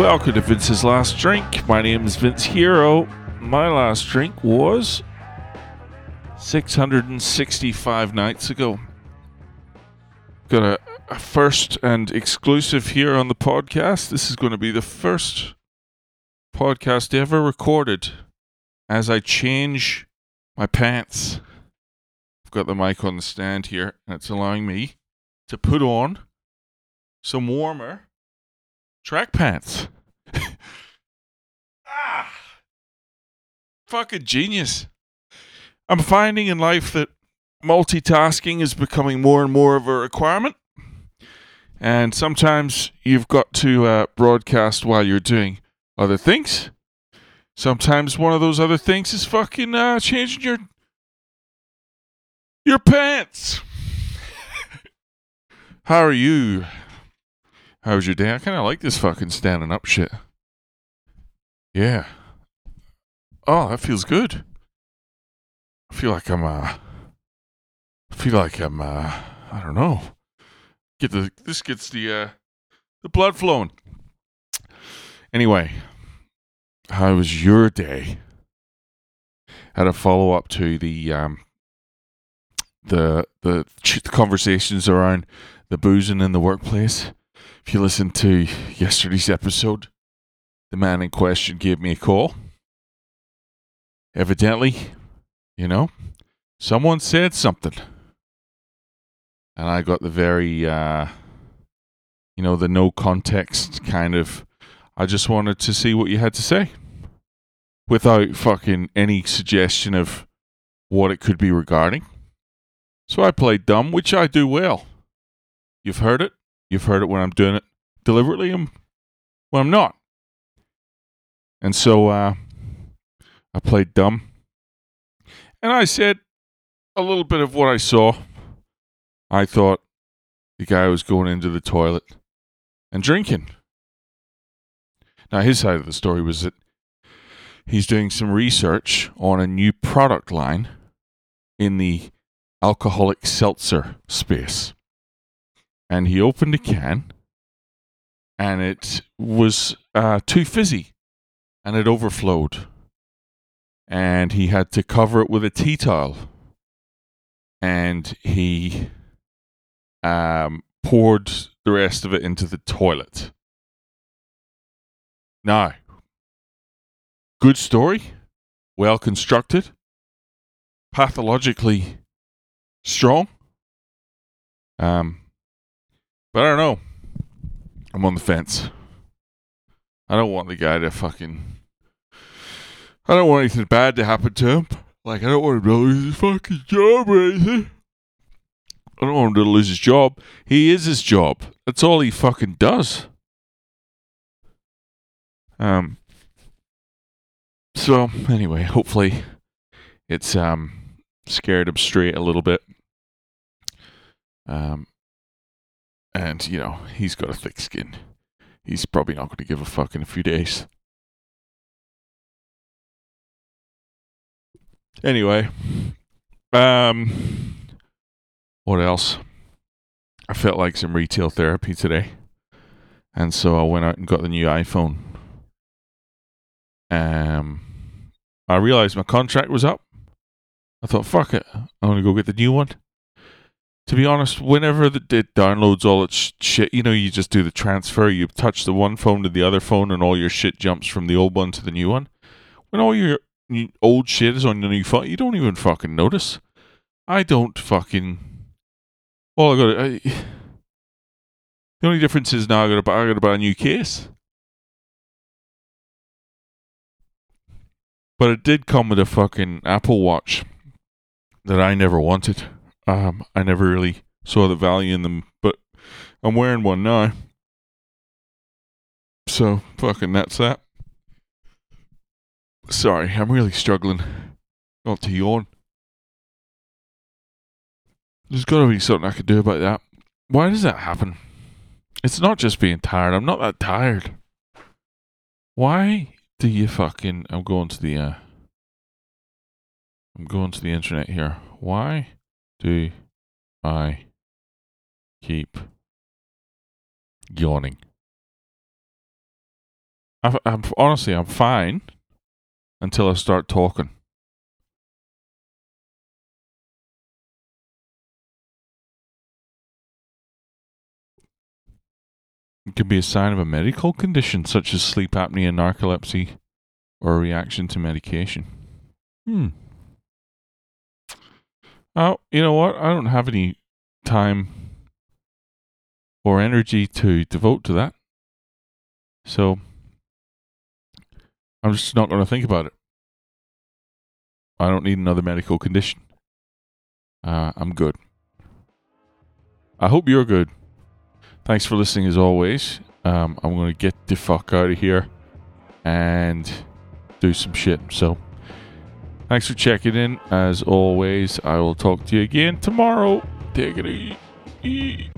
Welcome to Vince's Last Drink. My name is Vince Hero. My last drink was 665 nights ago. Got a, a first and exclusive here on the podcast. This is going to be the first podcast ever recorded as I change my pants. I've got the mic on the stand here, and it's allowing me to put on some warmer track pants. ah, fucking genius. I'm finding in life that multitasking is becoming more and more of a requirement. And sometimes you've got to uh, broadcast while you're doing other things. Sometimes one of those other things is fucking uh, changing your your pants. How are you? How was your day? I kind of like this fucking standing up shit. Yeah. Oh, that feels good. I feel like I'm uh I feel like I'm uh I don't know. Get the this gets the uh the blood flowing. Anyway, how was your day? Had a follow up to the um the the ch- conversations around the boozing in the workplace. If you listen to yesterday's episode, the man in question gave me a call. Evidently, you know, someone said something. And I got the very, uh, you know, the no context kind of, I just wanted to see what you had to say without fucking any suggestion of what it could be regarding. So I played dumb, which I do well. You've heard it. You've heard it when I'm doing it deliberately and when I'm not. And so uh, I played dumb. And I said a little bit of what I saw. I thought the guy was going into the toilet and drinking. Now, his side of the story was that he's doing some research on a new product line in the alcoholic seltzer space. And he opened a can and it was uh, too fizzy and it overflowed. And he had to cover it with a tea towel. And he um, poured the rest of it into the toilet. Now, good story, well constructed, pathologically strong. Um, but I don't know. I'm on the fence. I don't want the guy to fucking. I don't want anything bad to happen to him. Like, I don't want him to lose his fucking job or anything. I don't want him to lose his job. He is his job. That's all he fucking does. Um. So anyway, hopefully, it's um scared him straight a little bit. Um, and, you know, he's got a thick skin. He's probably not going to give a fuck in a few days. Anyway, um, what else? I felt like some retail therapy today. And so I went out and got the new iPhone. Um, I realized my contract was up. I thought, fuck it. I'm going to go get the new one to be honest, whenever the, it downloads all its shit, you know, you just do the transfer. You touch the one phone to the other phone, and all your shit jumps from the old one to the new one. When all your old shit is on the new phone, you don't even fucking notice. I don't fucking. All I got. I, the only difference is now I got to buy. I got to buy a new case. But it did come with a fucking Apple Watch that I never wanted. Um, I never really saw the value in them, but I'm wearing one now. So fucking that's that. Sorry, I'm really struggling not to yawn. There's got to be something I could do about that. Why does that happen? It's not just being tired. I'm not that tired. Why do you fucking? I'm going to the. Uh, I'm going to the internet here. Why do I keep yawning? I, I'm honestly I'm fine until I start talking. It could be a sign of a medical condition such as sleep apnea, narcolepsy, or a reaction to medication. Hmm. Oh, you know what? I don't have any time or energy to devote to that. So I'm just not going to think about it. I don't need another medical condition. Uh, I'm good. I hope you're good. Thanks for listening as always. Um, I'm going to get the fuck out of here and do some shit. So, Thanks for checking in. As always, I will talk to you again tomorrow. Take it easy.